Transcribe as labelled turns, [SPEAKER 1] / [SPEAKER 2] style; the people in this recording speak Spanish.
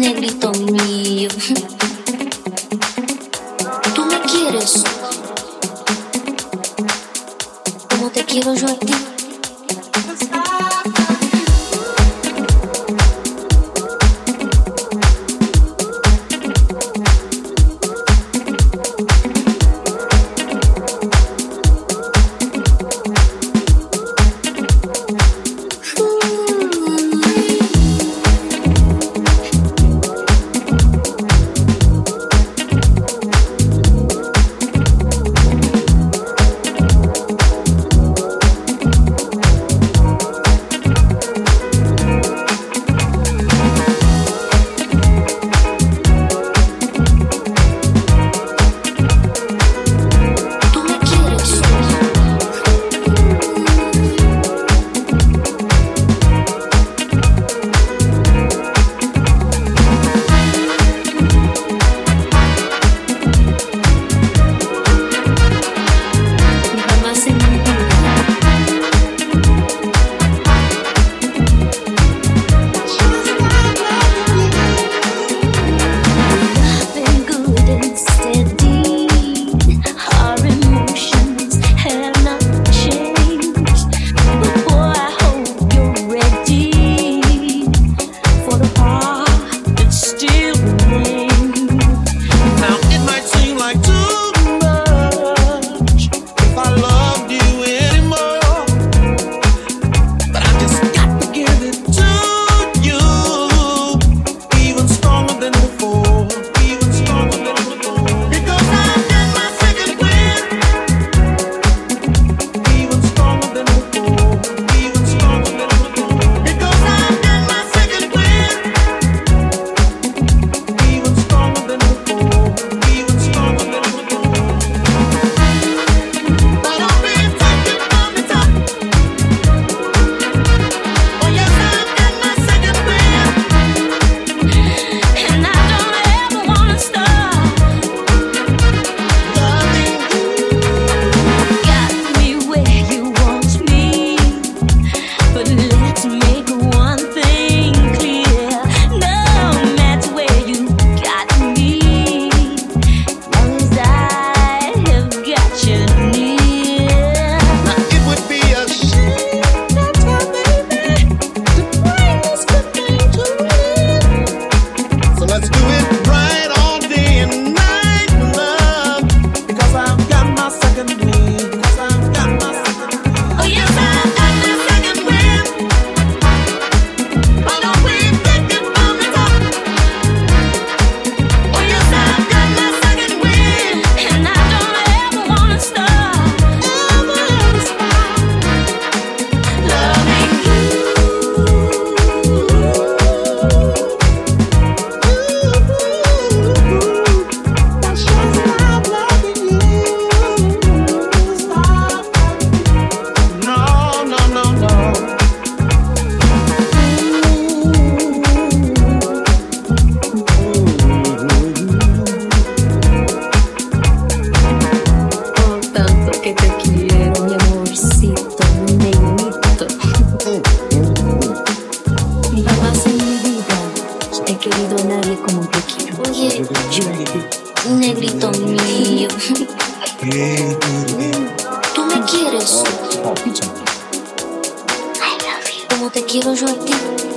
[SPEAKER 1] negrito mío, tú me quieres como te quiero yo a ti. me. Como te quiero yo a ti.